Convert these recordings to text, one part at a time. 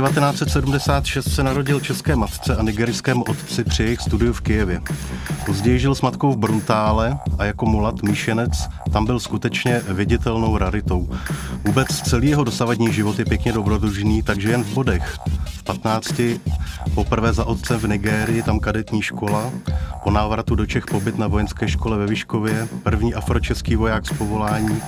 1976 se narodil české matce a nigerijskému otci při jejich studiu v Kijevě. Později žil s matkou v Bruntále a jako mulat míšenec tam byl skutečně viditelnou raritou. Vůbec celý jeho dosavadní život je pěkně dobrodružný, takže jen v bodech. V 15 poprvé za otcem v Nigérii, tam kadetní škola, po návratu do Čech pobyt na vojenské škole ve Vyškově, první afročeský voják z povolání.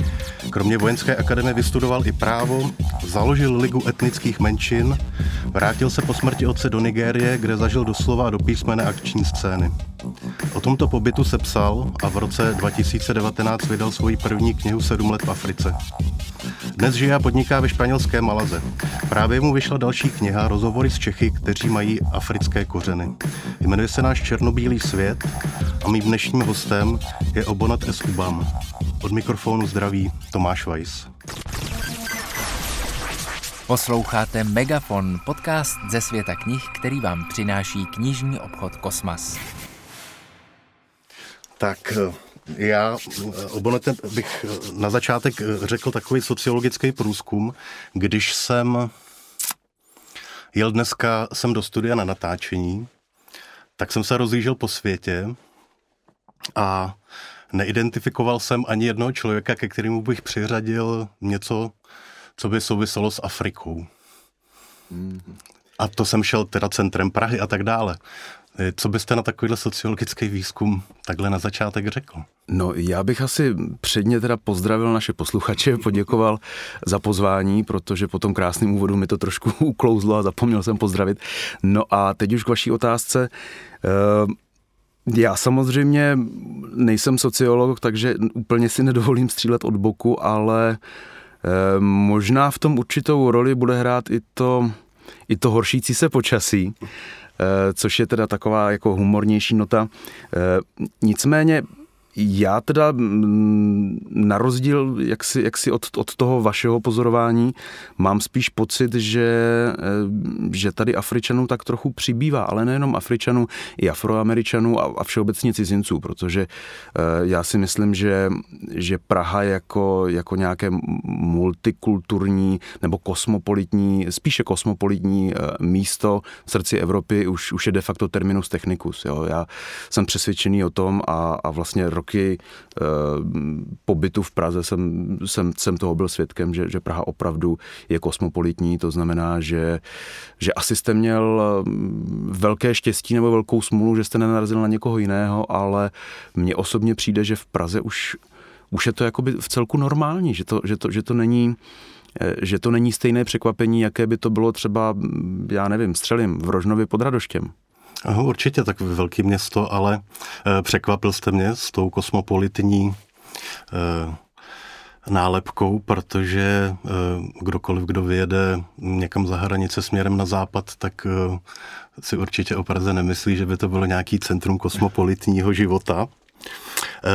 Kromě vojenské akademie vystudoval i právo, založil Ligu etnických menšin, vrátil se po smrti otce do Nigérie, kde zažil doslova a do písmene akční scény. O tomto pobytu se psal a v roce 2019 vydal svoji první knihu Sedm let v Africe. Dnes žije a podniká ve španělské Malaze. Právě mu vyšla další kniha Rozhovory s Čechy, kteří mají africké kořeny. Jmenuje se náš černobílý svět a mým dnešním hostem je Obonat S. Ubam. Od mikrofonu zdraví Tomáš Weiss. Posloucháte Megafon, podcast ze světa knih, který vám přináší knižní obchod Kosmas. Tak já obonetem bych na začátek řekl takový sociologický průzkum, když jsem jel dneska jsem do studia na natáčení, tak jsem se rozjížděl po světě a neidentifikoval jsem ani jednoho člověka, ke kterému bych přiřadil něco, co by souviselo s Afrikou. A to jsem šel teda centrem Prahy a tak dále. Co byste na takovýhle sociologický výzkum takhle na začátek řekl? No, já bych asi předně teda pozdravil naše posluchače, poděkoval za pozvání, protože po tom krásném úvodu mi to trošku uklouzlo a zapomněl jsem pozdravit. No a teď už k vaší otázce. Uh, já samozřejmě nejsem sociolog, takže úplně si nedovolím střílet od boku, ale e, možná v tom určitou roli bude hrát i to, i to horšící se počasí, což je teda taková jako humornější nota. E, nicméně já teda na rozdíl jaksi, jaksi od, od toho vašeho pozorování mám spíš pocit, že, eh, že tady Afričanů tak trochu přibývá, ale nejenom Afričanů, i Afroameričanů a, a všeobecně cizinců, protože eh, já si myslím, že, že Praha jako, jako nějaké multikulturní nebo kosmopolitní, spíše kosmopolitní eh, místo v srdci Evropy už, už je de facto terminus technicus. Jo. Já jsem přesvědčený o tom a, a vlastně rok roky eh, pobytu v Praze jsem, jsem, jsem toho byl svědkem, že, že Praha opravdu je kosmopolitní, to znamená, že, že asi jste měl mm, velké štěstí nebo velkou smůlu, že jste nenarazil na někoho jiného, ale mně osobně přijde, že v Praze už, už je to jakoby v celku normální, že to, že to, že to není eh, že to není stejné překvapení, jaké by to bylo třeba, mm, já nevím, střelím v Rožnově pod Radoštěm. Aha, určitě, tak velké město, ale e, překvapil jste mě s tou kosmopolitní e, nálepkou, protože e, kdokoliv, kdo vyjede někam za hranice směrem na západ, tak e, si určitě o Praze nemyslí, že by to bylo nějaký centrum kosmopolitního života. E,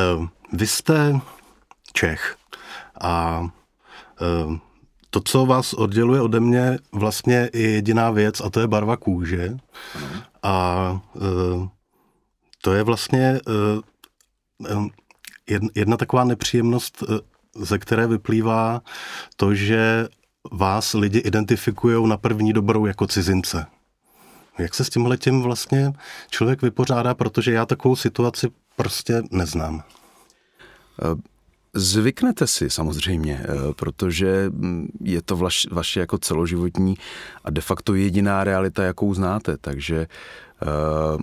vy jste Čech a to, co vás odděluje ode mě, vlastně je jediná věc a to je barva kůže. A uh, to je vlastně uh, jedna taková nepříjemnost, ze které vyplývá to, že vás lidi identifikují na první dobrou jako cizince. Jak se s tímhle tím vlastně člověk vypořádá, protože já takovou situaci prostě neznám. Zvyknete si samozřejmě, eh, protože mm, je to vaš, vaše jako celoživotní a de facto jediná realita, jakou znáte, takže Uh,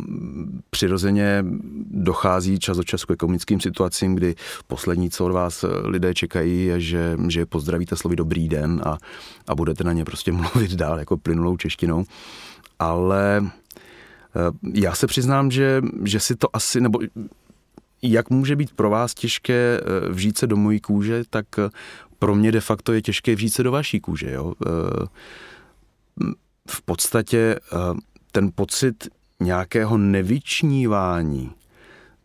přirozeně dochází čas od času k ekonomickým situacím, kdy poslední, co od vás lidé čekají, je, že, že pozdravíte slovy dobrý den a, a budete na ně prostě mluvit dál jako plynulou češtinou. Ale já se přiznám, že, že si to asi, nebo jak může být pro vás těžké eh, vžít se do mojí kůže, tak eh, pro mě de facto je těžké vžít se do vaší kůže. Jo? Eh, v podstatě ten pocit nějakého nevyčnívání,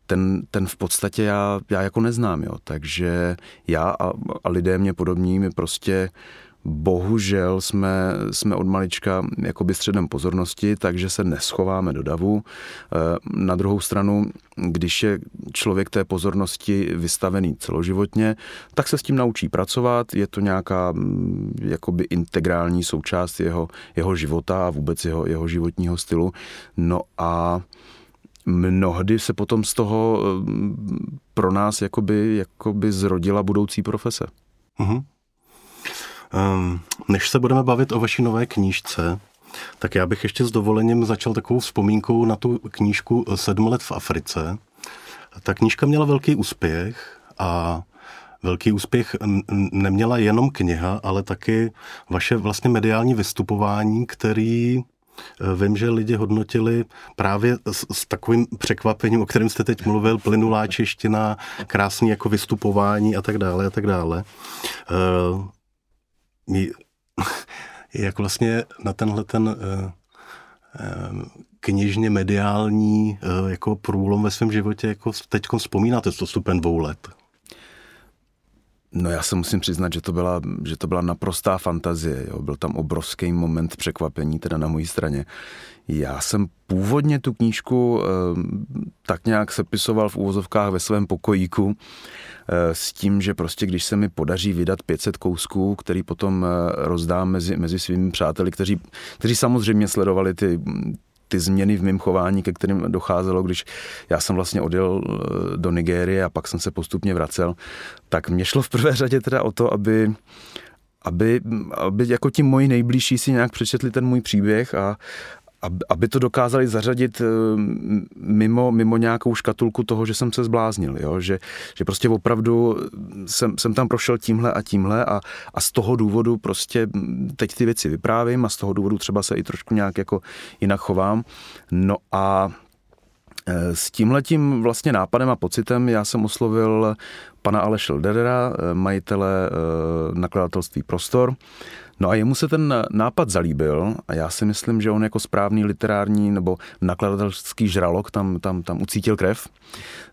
ten, ten v podstatě já, já jako neznám, jo. Takže já a, a lidé mě podobní, my prostě Bohužel jsme, jsme od malička jakoby středem pozornosti, takže se neschováme do davu. Eh, na druhou stranu, když je člověk té pozornosti vystavený celoživotně, tak se s tím naučí pracovat, je to nějaká jakoby integrální součást jeho, jeho života a vůbec jeho, jeho životního stylu. No a mnohdy se potom z toho pro nás jakoby, jakoby zrodila budoucí profese. Uh-huh. Um, než se budeme bavit o vaší nové knížce, tak já bych ještě s dovolením začal takovou vzpomínkou na tu knížku Sedm let v Africe. Ta knížka měla velký úspěch a velký úspěch neměla jenom kniha, ale taky vaše vlastně mediální vystupování, který eh, Vím, že lidi hodnotili právě s, s takovým překvapením, o kterém jste teď mluvil, plynulá čeština, krásný jako vystupování a tak dále a tak dále. Jak vlastně na tenhle ten uh, knižně mediální uh, jako průlom ve svém životě jako teď vzpomínáte s postupem dvou let? No já se musím přiznat, že to byla, že to byla naprostá fantazie. Jo. Byl tam obrovský moment překvapení teda na mojí straně. Já jsem původně tu knížku e, tak nějak sepisoval v úvozovkách ve svém pokojíku e, s tím, že prostě když se mi podaří vydat 500 kousků, který potom e, rozdám mezi, mezi svými přáteli, kteří, kteří samozřejmě sledovali ty, ty změny v mém chování, ke kterým docházelo, když já jsem vlastně odjel eh, do Nigérie a pak jsem se postupně vracel, tak mě šlo v prvé řadě teda o to, aby aby, aby jako ti moji nejbližší si nějak přečetli ten můj příběh a, aby to dokázali zařadit eh, mimo, mimo nějakou škatulku toho, že jsem se zbláznil, jo? Že, že prostě opravdu jsem, jsem tam prošel tímhle a tímhle a, a z toho důvodu prostě teď ty věci vyprávím a z toho důvodu třeba se i trošku nějak jako jinak chovám. No a s tímhletím vlastně nápadem a pocitem já jsem oslovil pana Aleše Lderera, eh, majitele nakladatelství Prostor, No a jemu se ten nápad zalíbil a já si myslím, že on jako správný literární nebo nakladatelský žralok tam, tam, tam ucítil krev.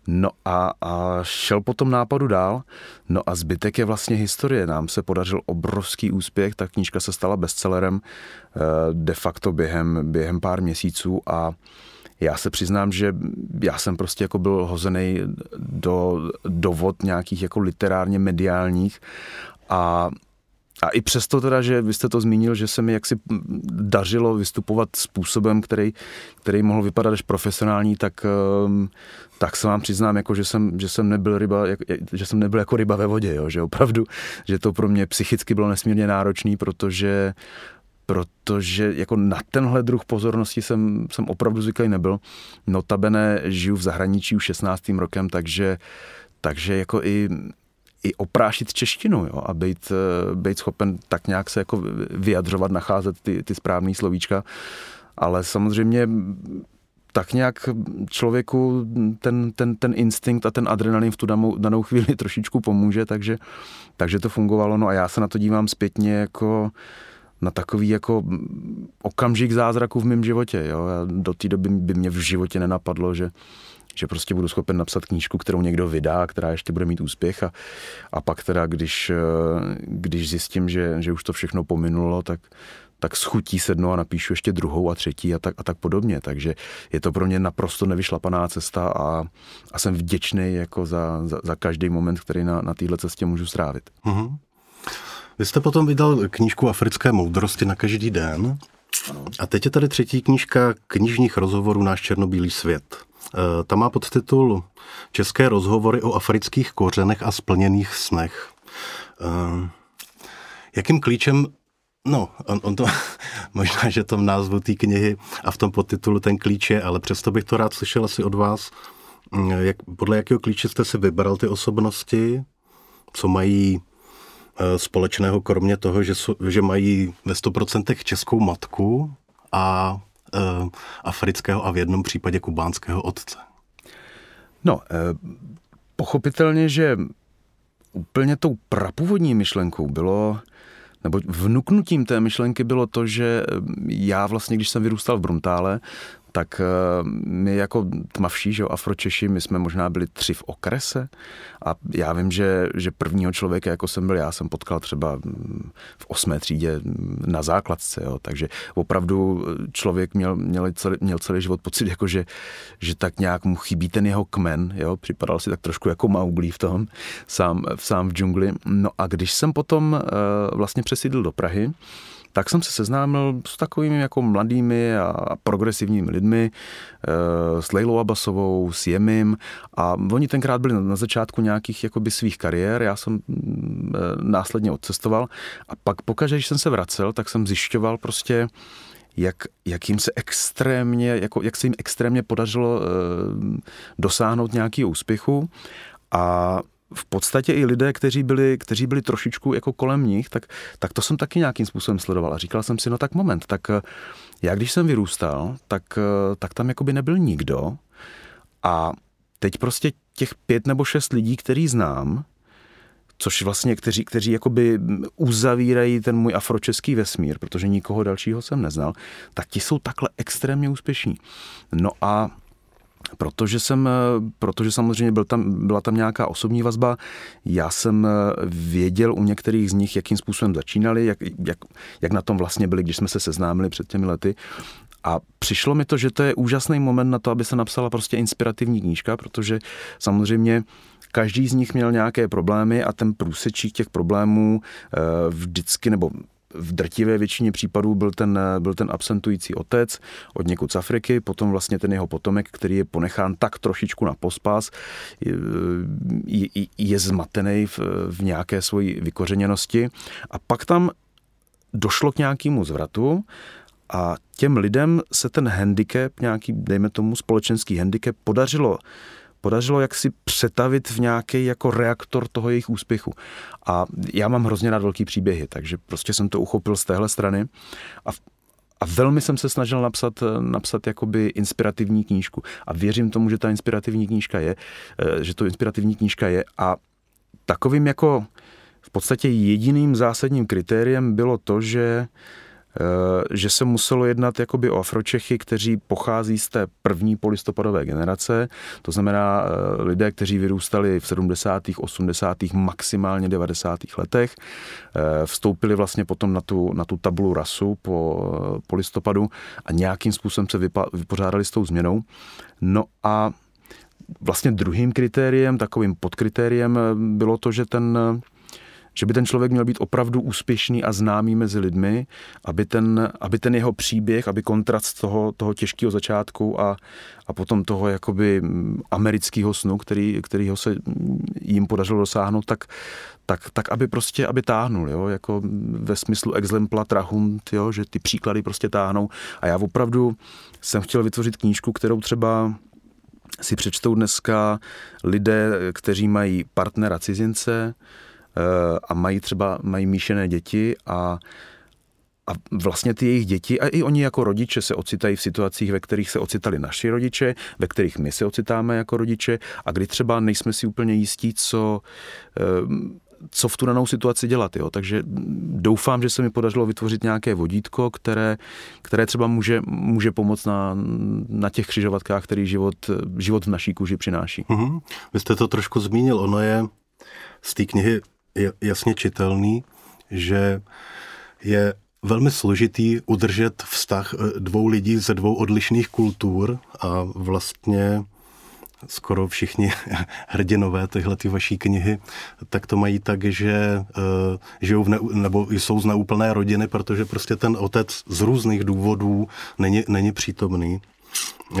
No a, a šel po tom nápadu dál. No a zbytek je vlastně historie. Nám se podařil obrovský úspěch, ta knížka se stala bestsellerem eh, de facto během, během pár měsíců a já se přiznám, že já jsem prostě jako byl hozený do, do vod nějakých jako literárně mediálních a a i přesto teda, že vy jste to zmínil, že se mi jaksi dařilo vystupovat způsobem, který, který mohl vypadat až profesionální, tak, ehm, tak se vám přiznám, jako, že, jsem, že, jsem nebyl ryba, že jsem nebyl jako ryba ve vodě, jo, že opravdu, že to pro mě psychicky bylo nesmírně náročný, protože protože jako na tenhle druh pozornosti jsem, jsem opravdu zvyklý nebyl. Notabene žiju v zahraničí už 16. rokem, takže, takže jako i i oprášit češtinu jo, a být, eh, být schopen tak nějak se jako vyjadřovat, nacházet ty, ty správné slovíčka. Ale samozřejmě tak nějak člověku ten, ten, ten instinkt a ten adrenalin v tu danou, danou chvíli trošičku pomůže, takže, takže to fungovalo. No a já se na to dívám zpětně jako na takový jako okamžik zázraku v mém životě. Jo. A do té doby by mě v životě nenapadlo, že, že prostě budu schopen napsat knížku, kterou někdo vydá, která ještě bude mít úspěch a, a pak teda, když, eh, když zjistím, že, že už to všechno pominulo, tak, tak schutí sednu a napíšu ještě druhou a třetí a tak, a tak podobně. Takže je to pro mě naprosto nevyšlapaná cesta a, a jsem vděčný jako za, za, za každý moment, který na, na téhle cestě můžu strávit. Mm-hmm. Vy jste potom vydal knížku Africké moudrosti na každý den. A teď je tady třetí knížka knižních rozhovorů Náš černobílý svět. Eh, ta má podtitul České rozhovory o afrických kořenech a splněných snech. Eh, jakým klíčem No, on, on to, možná, že to v názvu té knihy a v tom podtitulu ten klíč je, ale přesto bych to rád slyšel asi od vás, mm, jak, podle jakého klíče jste si vybral ty osobnosti, co mají společného, kromě toho, že, že mají ve 100% českou matku a uh, afrického a v jednom případě kubánského otce? No, eh, pochopitelně, že úplně tou prapůvodní myšlenkou bylo, nebo vnuknutím té myšlenky bylo to, že já vlastně, když jsem vyrůstal v Bruntále, tak eh, my jako tmavší, že Afročeši, my jsme možná byli tři v okrese. A já vím, že, že prvního člověka, jako jsem byl, já jsem potkal třeba mm, v osmé třídě na základce, jo, takže opravdu člověk měl, měl, celý, měl celý život pocit, jako že, že tak nějak mu chybí ten jeho kmen, jo, připadal si tak trošku jako Mauglí v tom, sám, sám v džungli. No a když jsem potom uh, vlastně přesídl do Prahy, tak jsem se seznámil s takovými jako mladými a progresivními lidmi, eh, s Leilou Abasovou, s Jemim. A oni tenkrát byli na začátku nějakých jakoby svých kariér, já jsem mm, eh, následně odcestoval. A pak pokaždé, když jsem se vracel, tak jsem zjišťoval prostě, jak, jak jim se extrémně, jako, jak se jim extrémně podařilo e, dosáhnout nějakého úspěchu. A v podstatě i lidé, kteří byli, kteří byli trošičku jako kolem nich, tak, tak to jsem taky nějakým způsobem sledoval. A říkal jsem si, no tak moment, tak já když jsem vyrůstal, tak, tak tam jakoby nebyl nikdo a teď prostě těch pět nebo šest lidí, který znám, což vlastně, kteří, kteří jakoby uzavírají ten můj afročeský vesmír, protože nikoho dalšího jsem neznal, tak ti jsou takhle extrémně úspěšní. No a Protože jsem, protože samozřejmě byl tam, byla tam nějaká osobní vazba, já jsem věděl u některých z nich, jakým způsobem začínali, jak, jak, jak na tom vlastně byli, když jsme se seznámili před těmi lety. A přišlo mi to, že to je úžasný moment na to, aby se napsala prostě inspirativní knížka, protože samozřejmě každý z nich měl nějaké problémy a ten průsečík těch problémů eh, vždycky, nebo v drtivé většině případů byl ten, byl ten absentující otec od někud z Afriky, potom vlastně ten jeho potomek, který je ponechán tak trošičku na pospas, je, je, je zmatený v, v nějaké svoji vykořeněnosti. A pak tam došlo k nějakému zvratu a těm lidem se ten handicap, nějaký, dejme tomu, společenský handicap, podařilo podařilo jak si přetavit v nějaký jako reaktor toho jejich úspěchu. A já mám hrozně rád velký příběhy, takže prostě jsem to uchopil z téhle strany a a velmi jsem se snažil napsat, napsat jakoby inspirativní knížku. A věřím tomu, že ta inspirativní knížka je, eh, že to inspirativní knížka je. A takovým jako v podstatě jediným zásadním kritériem bylo to, že Eh, že se muselo jednat jakoby o Afročechy, kteří pochází z té první polistopadové generace, to znamená eh, lidé, kteří vyrůstali v 70., 80., maximálně 90. letech, eh, vstoupili vlastně potom na tu, na tu tabulu rasu po, po listopadu a nějakým způsobem se vypořádali s tou změnou. No a vlastně druhým kritériem, takovým podkritériem bylo to, že ten že by ten člověk měl být opravdu úspěšný a známý mezi lidmi, aby ten, aby ten jeho příběh, aby kontrast toho, toho těžkého začátku a, a potom toho jakoby amerického snu, který, kterýho se jim podařilo dosáhnout, tak, tak, tak aby prostě, aby táhnul, jo, jako ve smyslu exempla trahunt, jo, že ty příklady prostě táhnou. A já opravdu jsem chtěl vytvořit knížku, kterou třeba si přečtou dneska lidé, kteří mají partnera cizince, a mají třeba mají míšené děti a a vlastně ty jejich děti a i oni jako rodiče se ocitají v situacích, ve kterých se ocitali naši rodiče, ve kterých my se ocitáme jako rodiče a kdy třeba nejsme si úplně jistí, co, eh, co v tu danou situaci dělat. Jo. Takže doufám, že se mi podařilo vytvořit nějaké vodítko, které, které třeba může, může pomoct na, na těch křižovatkách, který život, život v naší kůži přináší. Mm-hmm. Vy jste to trošku zmínil, ono je z té knihy jasně čitelný, že je velmi složitý udržet vztah eh, dvou lidí ze dvou odlišných kultur a vlastně skoro všichni hrdinové tyhle ty vaší knihy, tak to mají tak, že uh, žijou v ne, nebo jsou z neúplné rodiny, protože prostě ten otec z různých důvodů není, není přítomný. Uh,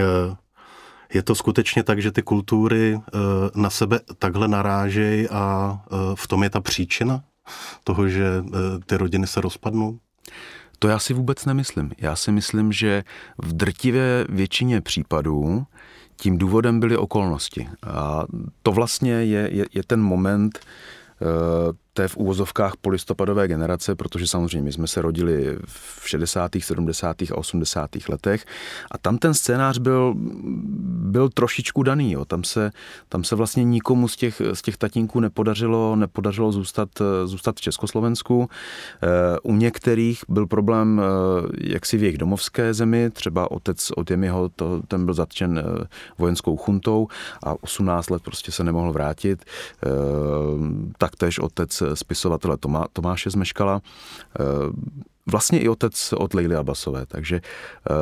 je to skutečně tak, že ty kultury eh, na sebe takhle narážejí a eh, v tom je ta příčina toho, že eh, ty rodiny se rozpadnou? To já si vůbec nemyslím. Já si myslím, že v drtivé většině případů tím důvodem byly okolnosti. A to vlastně je, je, je ten moment, té v úvozovkách polistopadové generace, protože samozřejmě my jsme se rodili v 60., 70. a 80. letech a tam ten scénář byl, byl trošičku daný. Jo. Tam, se, tam se vlastně nikomu z těch, z těch tatínků nepodařilo, nepodařilo zůstat, zůstat v Československu. Eh, u některých byl problém jaksi v jejich domovské zemi, třeba otec od Jemiho, to, ten byl zatčen vojenskou chuntou a 18 let prostě se nemohl vrátit. Taktéž otec spisovatele Tomá, Tomáše Zmeškala, eh, vlastně i otec od Leily Abasové, takže eh,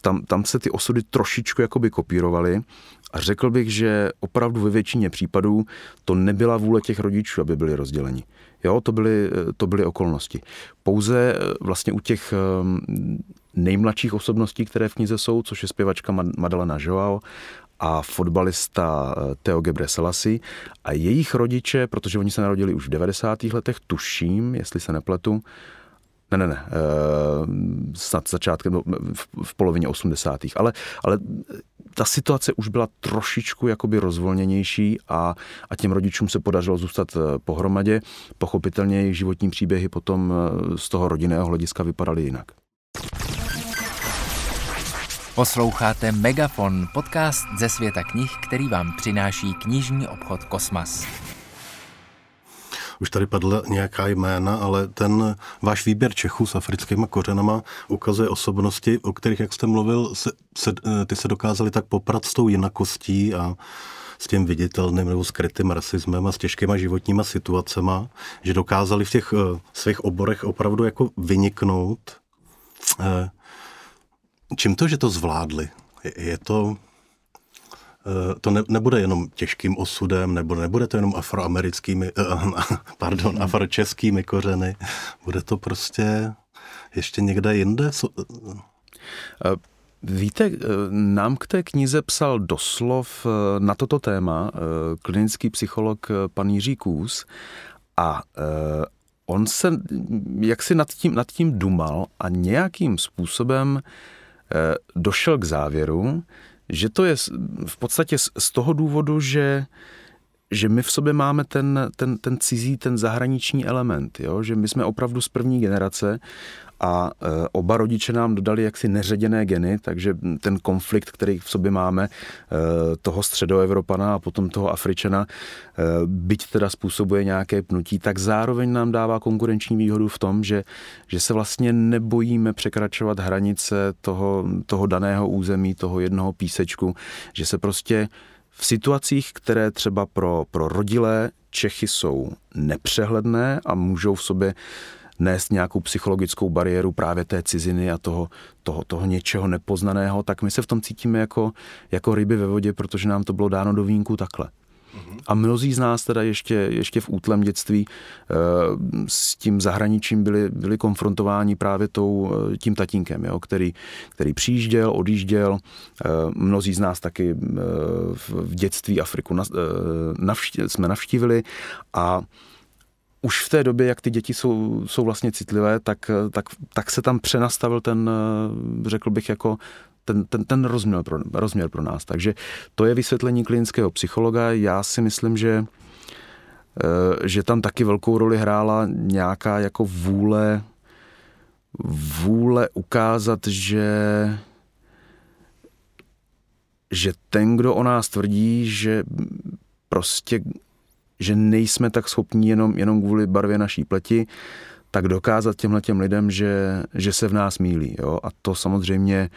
tam, tam se ty osudy trošičku jakoby kopírovaly a řekl bych, že opravdu ve většině případů to nebyla vůle těch rodičů, aby byli rozděleni. Jo, to byly, to byly okolnosti. Pouze eh, vlastně u těch nejmladších osobností, které v knize jsou, což je zpěvačka Madalena Joao a fotbalista eh, Theo Gebre a jejich rodiče, protože oni se narodili už v 90. letech, tuším, jestli se nepletu, ne, ne, ne, eh, snad začátkem, no, v polovině 80. Ale, ale ta situace už byla trošičku jakoby rozvolněnější a, a těm rodičům se podařilo zůstat eh, pohromadě. Pochopitelně jejich životní příběhy potom z toho rodinného hlediska vypadaly jinak. Posloucháte Megafon, podcast ze světa knih, který vám přináší knižní obchod Kosmas. Už tady padla nějaká jména, ale ten váš výběr Čechů s africkými kořenama ukazuje osobnosti, o kterých, jak jste mluvil, se, se, ty se dokázali tak poprat s tou jinakostí a s tím viditelným nebo skrytým rasismem a s těžkýma životníma situacema, že dokázali v těch uh, svých oborech opravdu jako vyniknout. Uh, Čím to, že to zvládli? Je to, eh, to ne, nebude jenom těžkým osudem, nebo nebude to jenom afroamerickými, eh, pardon, hmm. afročeskými kořeny, bude to prostě ještě někde jinde? Eh, víte, nám k té knize psal doslov na toto téma klinický psycholog pan Jiří Kůz a on se jaksi nad tím, nad tím dumal a nějakým způsobem Eh, došel k závěru, že to je v podstatě z toho důvodu, že že my v sobě máme ten, ten, ten cizí, ten zahraniční element, jo? že my jsme opravdu z první generace a e, oba rodiče nám dodali jaksi neředěné geny, takže ten konflikt, který v sobě máme, e, toho středoevropana a potom toho Afričana, e, byť teda způsobuje nějaké pnutí, tak zároveň nám dává konkurenční výhodu v tom, že, že se vlastně nebojíme překračovat hranice toho, toho daného území, toho jednoho písečku, že se prostě v situacích, které třeba pro, pro rodilé Čechy jsou nepřehledné a můžou v sobě nést nějakou psychologickou bariéru právě té ciziny a toho, toho, toho něčeho nepoznaného, tak my se v tom cítíme jako, jako ryby ve vodě, protože nám to bylo dáno do vínku takhle. A mnozí z nás teda ještě, ještě v útlem dětství eh, s tím zahraničím byli, byli konfrontováni právě tou, eh, tím tatínkem, jo, který, který přijížděl, odjížděl. Eh, mnozí z nás taky v dětství Afriku navští, jsme navštívili a už v té době, jak ty děti jsou, jsou vlastně citlivé, tak, tak, tak se tam přenastavil ten, řekl bych, jako ten, ten, ten rozměr, pro, rozměr pro nás. Takže to je vysvětlení klinického psychologa. Já si myslím, že eh, že tam taky velkou roli hrála nějaká jako vůle vůle ukázat, že že ten, kdo o nás tvrdí, že prostě že nejsme tak schopní jenom, jenom kvůli barvě naší pleti, tak dokázat těmhle těm lidem, že, že se v nás mílí. Jo? A to samozřejmě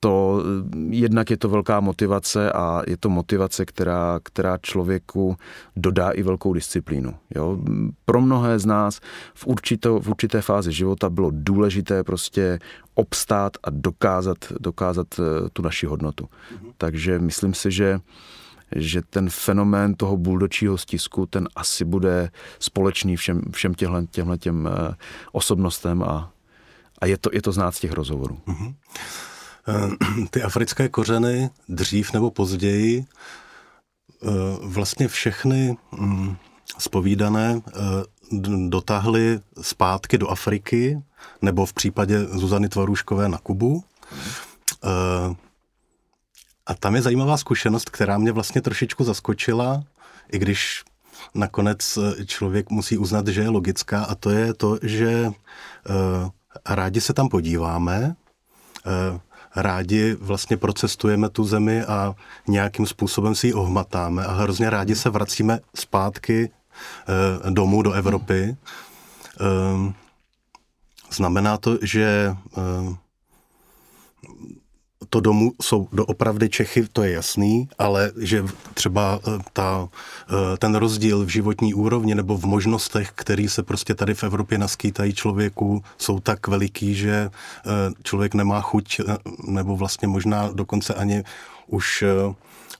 to jednak je to velká motivace a je to motivace, která, která člověku dodá i velkou disciplínu. Jo? Pro mnohé z nás v, určito, v určité fázi života bylo důležité prostě obstát a dokázat, dokázat eh, tu naši hodnotu. Mm-hmm. Takže myslím si, že že ten fenomén toho buldočího stisku, ten asi bude společný všem, všem těhle, těmhle těm eh, osobnostem a, a je, to, je to znát z těch rozhovorů. Mm-hmm. ty africké kořeny dřív nebo později eh, vlastně všechny spovídané mm, dotáhly zpátky do Afriky, nebo v případě Zuzany Tvaruškové na Kubu. A tam je zajímavá zkušenost, která mě vlastně trošičku zaskočila, i když nakonec člověk musí uznat, že je logická a to je to, že rádi se tam podíváme, rádi vlastně procestujeme tu zemi a nějakým způsobem si ji ohmatáme a hrozně rádi se vracíme zpátky domů do Evropy. Znamená to, že to domů jsou doopravdy Čechy, to je jasný, ale že třeba eh, ta, eh, ten rozdíl v životní úrovni nebo v možnostech, které se prostě tady v Evropě naskýtají člověku, jsou tak veliký, že eh, člověk nemá chuť nebo vlastně možná dokonce ani už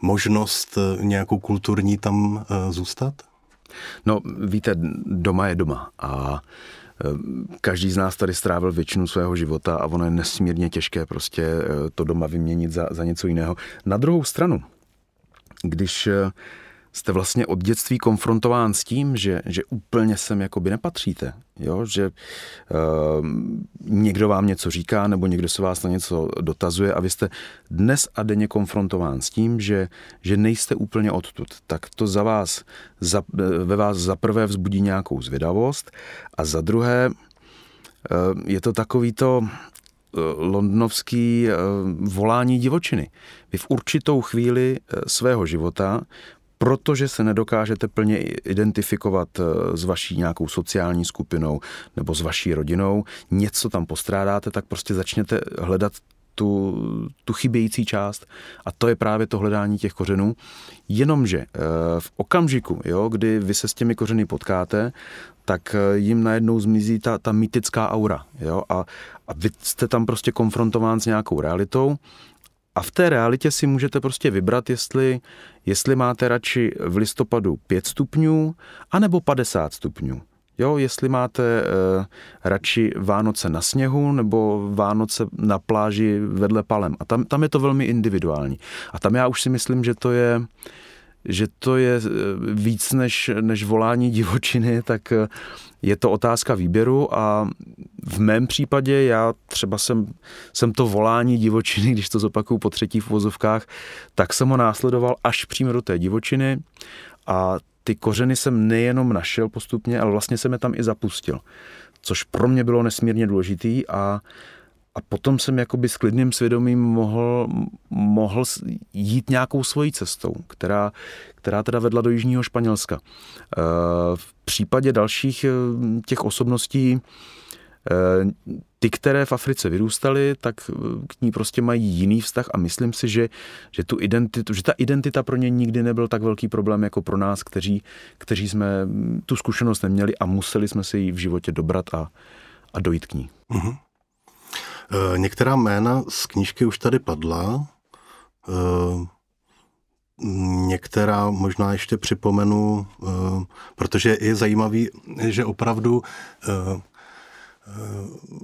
možnost nějakou kulturní tam zůstat? No, víte, doma je doma a Každý z nás tady strávil většinu svého života a ono je nesmírně těžké prostě eh, to doma vyměnit za, za něco jiného. Na druhou stranu, když eh, jste vlastně od dětství konfrontován s tím, že, že úplně sem jakoby nepatříte, jo? že uh, někdo vám něco říká nebo někdo se vás na něco dotazuje a vy jste dnes a denně konfrontován s tím, že, že nejste úplně odtud, tak to za vás, za, ve vás za prvé vzbudí nějakou zvědavost a za druhé uh, je to takový to londnovský volání divočiny. Vy v určitou chvíli svého života protože se nedokážete plně identifikovat eh, s vaší nějakou sociální skupinou nebo s vaší rodinou, něco tam postrádáte, tak prostě začněte hledat tu, tu chybějící část a to je právě to hledání těch kořenů. Jenomže eh, v okamžiku, jo, kdy vy se s těmi kořeny potkáte, tak eh, jim najednou zmizí ta, ta mytická aura. Jo? A, a vy jste tam prostě konfrontován s nějakou realitou a v té realitě si můžete prostě vybrat, jestli, jestli máte radši v listopadu 5 stupňů anebo 50 stupňů. Jo, jestli máte uh, radši Vánoce na sněhu nebo Vánoce na pláži vedle palem. A tam, tam je to velmi individuální. A tam já už si myslím, že to je, že to je eh, víc než, než volání divočiny, tak uh, je to otázka výběru a v mém případě já třeba jsem, jsem to volání divočiny, když to zopakuju po třetí v vozovkách, tak jsem ho následoval až přímo do té divočiny a ty kořeny jsem nejenom našel postupně, ale vlastně jsem je tam i zapustil. Což pro mě bylo nesmírně důležitý a a potom jsem jakoby s klidným svědomím mohl, mohl jít nějakou svojí cestou, která, která teda vedla do Jižního Španělska. Eh, v případě dalších eh, těch osobností, eh, ty, které v Africe vyrůstaly, tak k ní prostě mají jiný vztah a myslím si, že, že, tu identitu, že ta identita pro ně nikdy nebyl tak velký problém jako pro nás, kteří, kteří jsme tu zkušenost neměli a museli jsme si ji v životě dobrat a, a dojít k ní. Uh-huh. Některá jména z knížky už tady padla. Eh, některá možná ještě připomenu, eh, protože je zajímavý, že opravdu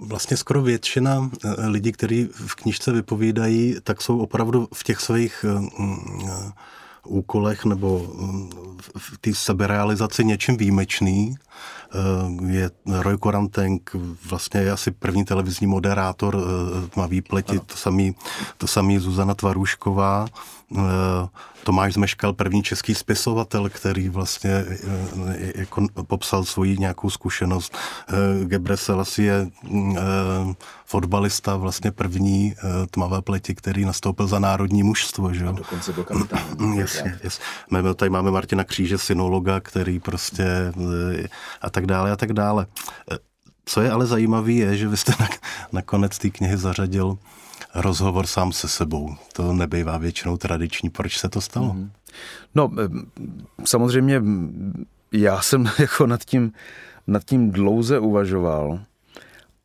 vlastně skoro většina lidí, kteří v knižce vypovídají, tak jsou opravdu v těch svých úkolech nebo v té seberealizaci něčím výjimečný. Eh, je Roy Korantenk, vlastně je asi první televizní moderátor eh, Tmavý pleti, to samý, to samý Zuzana Tvarušková, eh, Tomáš Zmeškal, první český spisovatel, který vlastně jako popsal svoji nějakou zkušenost. Gebre Selassie je fotbalista, vlastně první tmavé pleti, který nastoupil za národní mužstvo. Že? A dokonce byl kapitán. Jasně, jasně. Tady máme Martina Kříže, synologa, který prostě a tak dále a tak dále. E, co je ale zajímavé, je, že vy jste na, nakonec té knihy zařadil rozhovor sám se sebou. To nebývá většinou tradiční. Proč se to stalo? Mhm. No, e, samozřejmě já jsem jako nad tím, nad tím dlouze uvažoval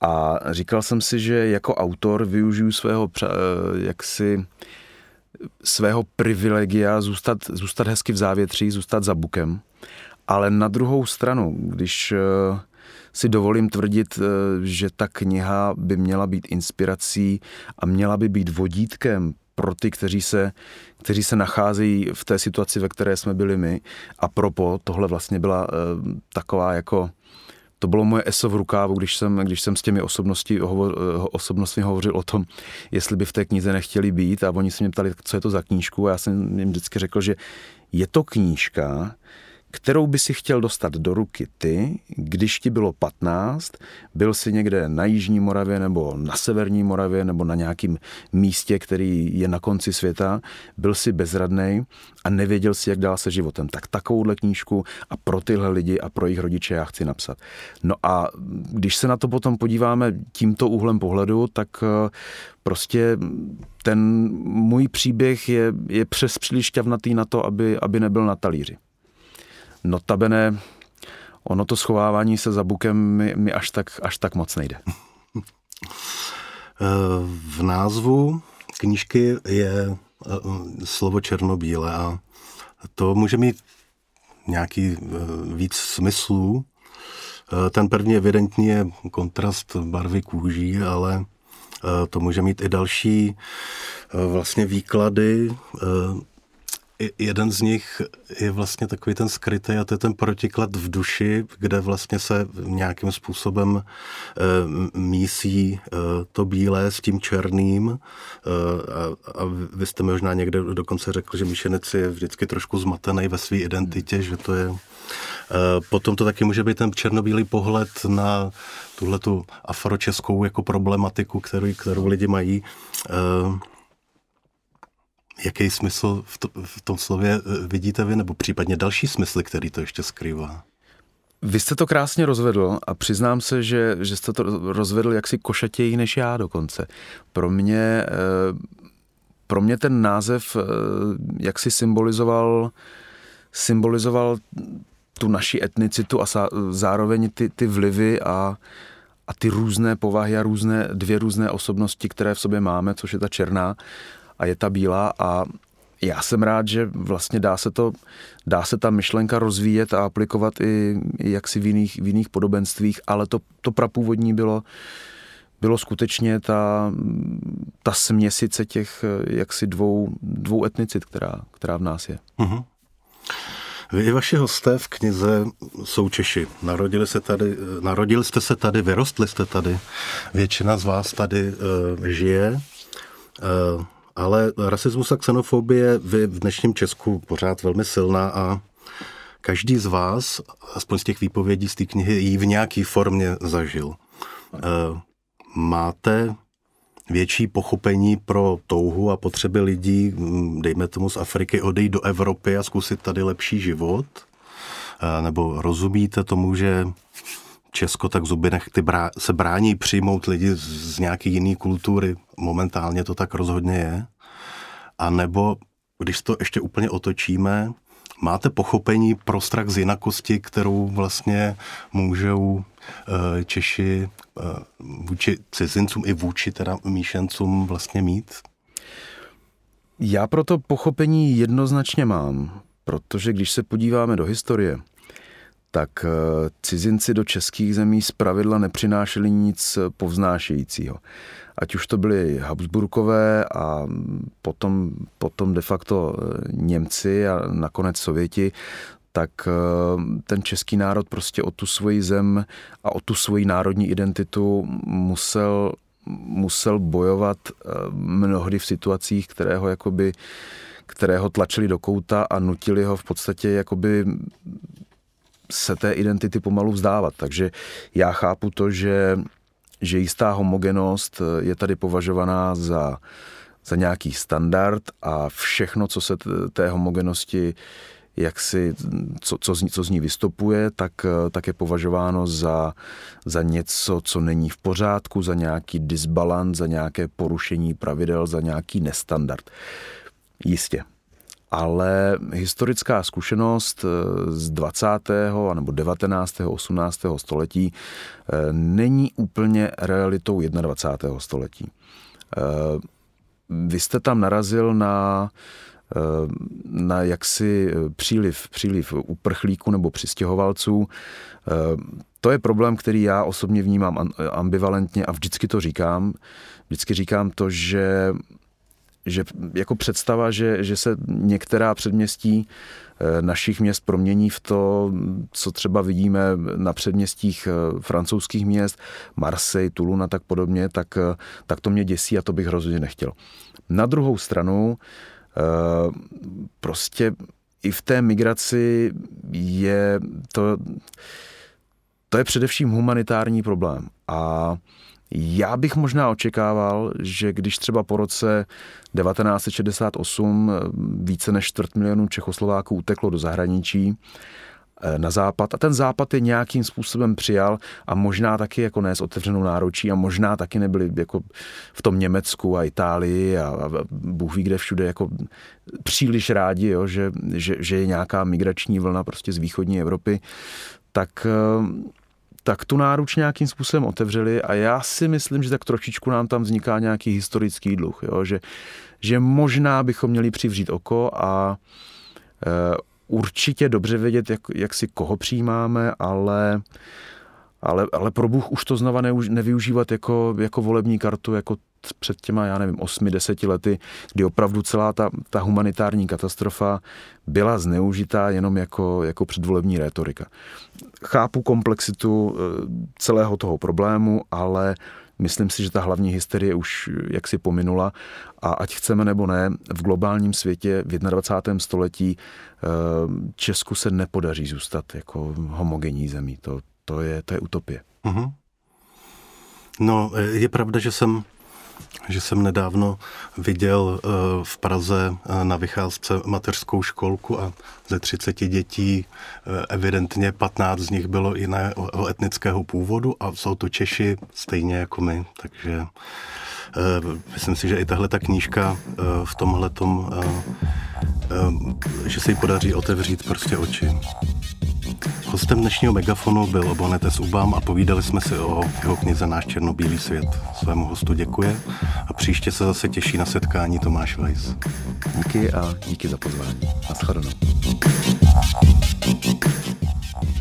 a říkal jsem si, že jako autor využiju svého jaksi svého privilegia zůstat, zůstat hezky v závětří, zůstat za bukem ale na druhou stranu, když eh, si dovolím tvrdit, eh, že ta kniha by měla být inspirací a měla by být vodítkem pro ty, kteří se, kteří se nacházejí v té situaci, ve které jsme byli my. A propo, tohle vlastně byla uh, taková jako to bylo moje eso v rukávu, když jsem, když jsem s těmi osobnosti, hovor, osobnostmi hovořil o tom, jestli by v té knize nechtěli být. A oni se mě ptali, co je to za knížku? A já jsem jim vždycky řekl, že je to knížka, kterou by si chtěl dostat do ruky ty, když ti bylo 15, byl si někde na Jižní Moravě nebo na Severní Moravě nebo na nějakém místě, který je na konci světa, byl si bezradný a nevěděl si, jak dál se životem. Tak takovouhle knížku a pro tyhle lidi a pro jejich rodiče já chci napsat. No a když se na to potom podíváme tímto úhlem pohledu, tak eh, prostě ten můj příběh je, je přes příliš na to, aby, aby nebyl na talíři. Notabene, ono to schovávání se za bukem mi, mi až, tak, až tak moc nejde. V názvu knížky je eh, slovo černobíle a to může mít nějaký eh, víc smyslů. Eh, ten první evidentní je kontrast barvy kůží, ale to může mít i další vlastně výklady jeden z nich je vlastně takový ten skrytý a to je ten protiklad v duši, kde vlastně se nějakým způsobem e, mísí e, to bílé s tím černým. E, a, a vy jste možná někde dokonce řekl, že Míšenec je vždycky trošku zmatený ve své identitě, že to je Potom to taky může být ten černobílý pohled na tuhle tu afročeskou jako problematiku, kterou, kterou lidi mají jaký smysl v, to, v tom slově eh, vidíte vy, nebo případně další smysly, který to ještě skrývá? Vy jste to krásně rozvedl a přiznám se, že, že jste to rozvedl jaksi košatěji než já dokonce. Pro mě, eh, pro mě ten název eh, jaksi symbolizoval, symbolizoval tu naši etnicitu a zároveň ty, ty vlivy a, a ty různé povahy a různé, dvě různé osobnosti, které v sobě máme, což je ta černá a je ta bílá a já jsem rád, že vlastně dá se to, dá se ta myšlenka rozvíjet a aplikovat i, i jaksi v jiných, v jiných podobenstvích, ale to, to prapůvodní bylo, bylo skutečně ta, ta směsice těch jaksi dvou, dvou etnicit, která, která v nás je. Uh-huh. Vy i vaši hosté v knize jsou Češi. Narodili, se tady, narodili jste se tady, vyrostli jste tady. Většina z vás tady uh, žije. Uh, ale rasismus a xenofobie v dnešním Česku pořád velmi silná a každý z vás, aspoň z těch výpovědí z té knihy, ji v nějaké formě zažil. E, máte větší pochopení pro touhu a potřeby lidí, dejme tomu z Afriky, odejít do Evropy a zkusit tady lepší život? E, nebo rozumíte tomu, že Česko, tak zuby nechty brá, se brání přijmout lidi z, z nějaké jiné kultury. Momentálně to tak rozhodně je. A nebo, když to ještě úplně otočíme, máte pochopení pro strach z jinakosti, kterou vlastně můžou eh, Češi eh, vůči cizincům i vůči teda míšencům vlastně mít? Já proto pochopení jednoznačně mám, protože když se podíváme do historie, tak eh, cizinci do českých zemí zpravidla nepřinášeli nic povznášejícího. Ať už to byly Habsburkové a potom, potom de facto eh, Němci a nakonec Sověti, tak eh, ten český národ prostě o tu svoji zem a o tu svoji národní identitu musel, musel bojovat mnohdy v situacích, které ho jakoby které ho tlačili do kouta a nutili ho v podstatě jakoby se té identity pomalu vzdávat. Takže já chápu to, že, že jistá homogenost je tady považovaná za, za nějaký standard a všechno, co se té homogenosti jak si, co, co, z, co z ní vystupuje, tak, tak je považováno za, za něco, co není v pořádku, za nějaký disbalans, za nějaké porušení pravidel, za nějaký nestandard. Jistě ale historická zkušenost eh, z 20. nebo 19. 18. století eh, není úplně realitou 21. století. Eh, vy jste tam narazil na na jaksi příliv, příliv uprchlíků nebo přistěhovalců. To je problém, který já osobně vnímám ambivalentně a vždycky to říkám. Vždycky říkám to, že že jako představa, že, že se některá předměstí eh, našich měst promění v to, co třeba vidíme na předměstích eh, francouzských měst, Marseille, Toulon a tak podobně, tak, eh, tak to mě děsí a to bych rozhodně nechtěl. Na druhou stranu, prostě i v té migraci je to, to je především humanitární problém. A já bych možná očekával, že když třeba po roce 1968 více než čtvrt milionu Čechoslováků uteklo do zahraničí, Eh, na západ a ten západ je nějakým způsobem přijal a možná taky jako ne s otevřenou náročí a možná taky nebyli jako v tom Německu a Itálii a, a Bůh ví kde všude jako příliš rádi, jo, že, že, že je nějaká migrační vlna prostě z východní Evropy, tak eh, tak tu náruč nějakým způsobem otevřeli a já si myslím, že tak trošičku nám tam vzniká nějaký historický dluh, jo? Že, že možná bychom měli přivřít oko a e, určitě dobře vědět, jak, jak si koho přijímáme, ale, ale, ale pro Bůh už to znova neuž, nevyužívat jako, jako volební kartu, jako před těma, já nevím, osmi, deseti lety, kdy opravdu celá ta, ta humanitární katastrofa byla zneužitá jenom jako, jako předvolební rétorika. Chápu komplexitu eh, celého toho problému, ale Myslím si, že ta hlavní hysterie už jaksi pominula a ať chceme nebo ne, v globálním světě v 21. století eh, Česku se nepodaří zůstat jako homogenní zemí. To, to, je, to je utopie. Mm-hmm. No, je pravda, že jsem že jsem nedávno viděl eh, v Praze eh, na vycházce mateřskou školku a ze 30 dětí eh, evidentně 15 z nich bylo jiného etnického původu a jsou to Češi stejně jako my, takže myslím si, že i tahle ta knížka v tomhle tom, že se jí podaří otevřít prostě oči. Hostem dnešního megafonu byl Obonetes Ubám a povídali jsme si o jeho knize Náš černobílý svět. Svému hostu děkuje a příště se zase těší na setkání Tomáš Weiss. Díky a díky za pozvání. Naschledanou.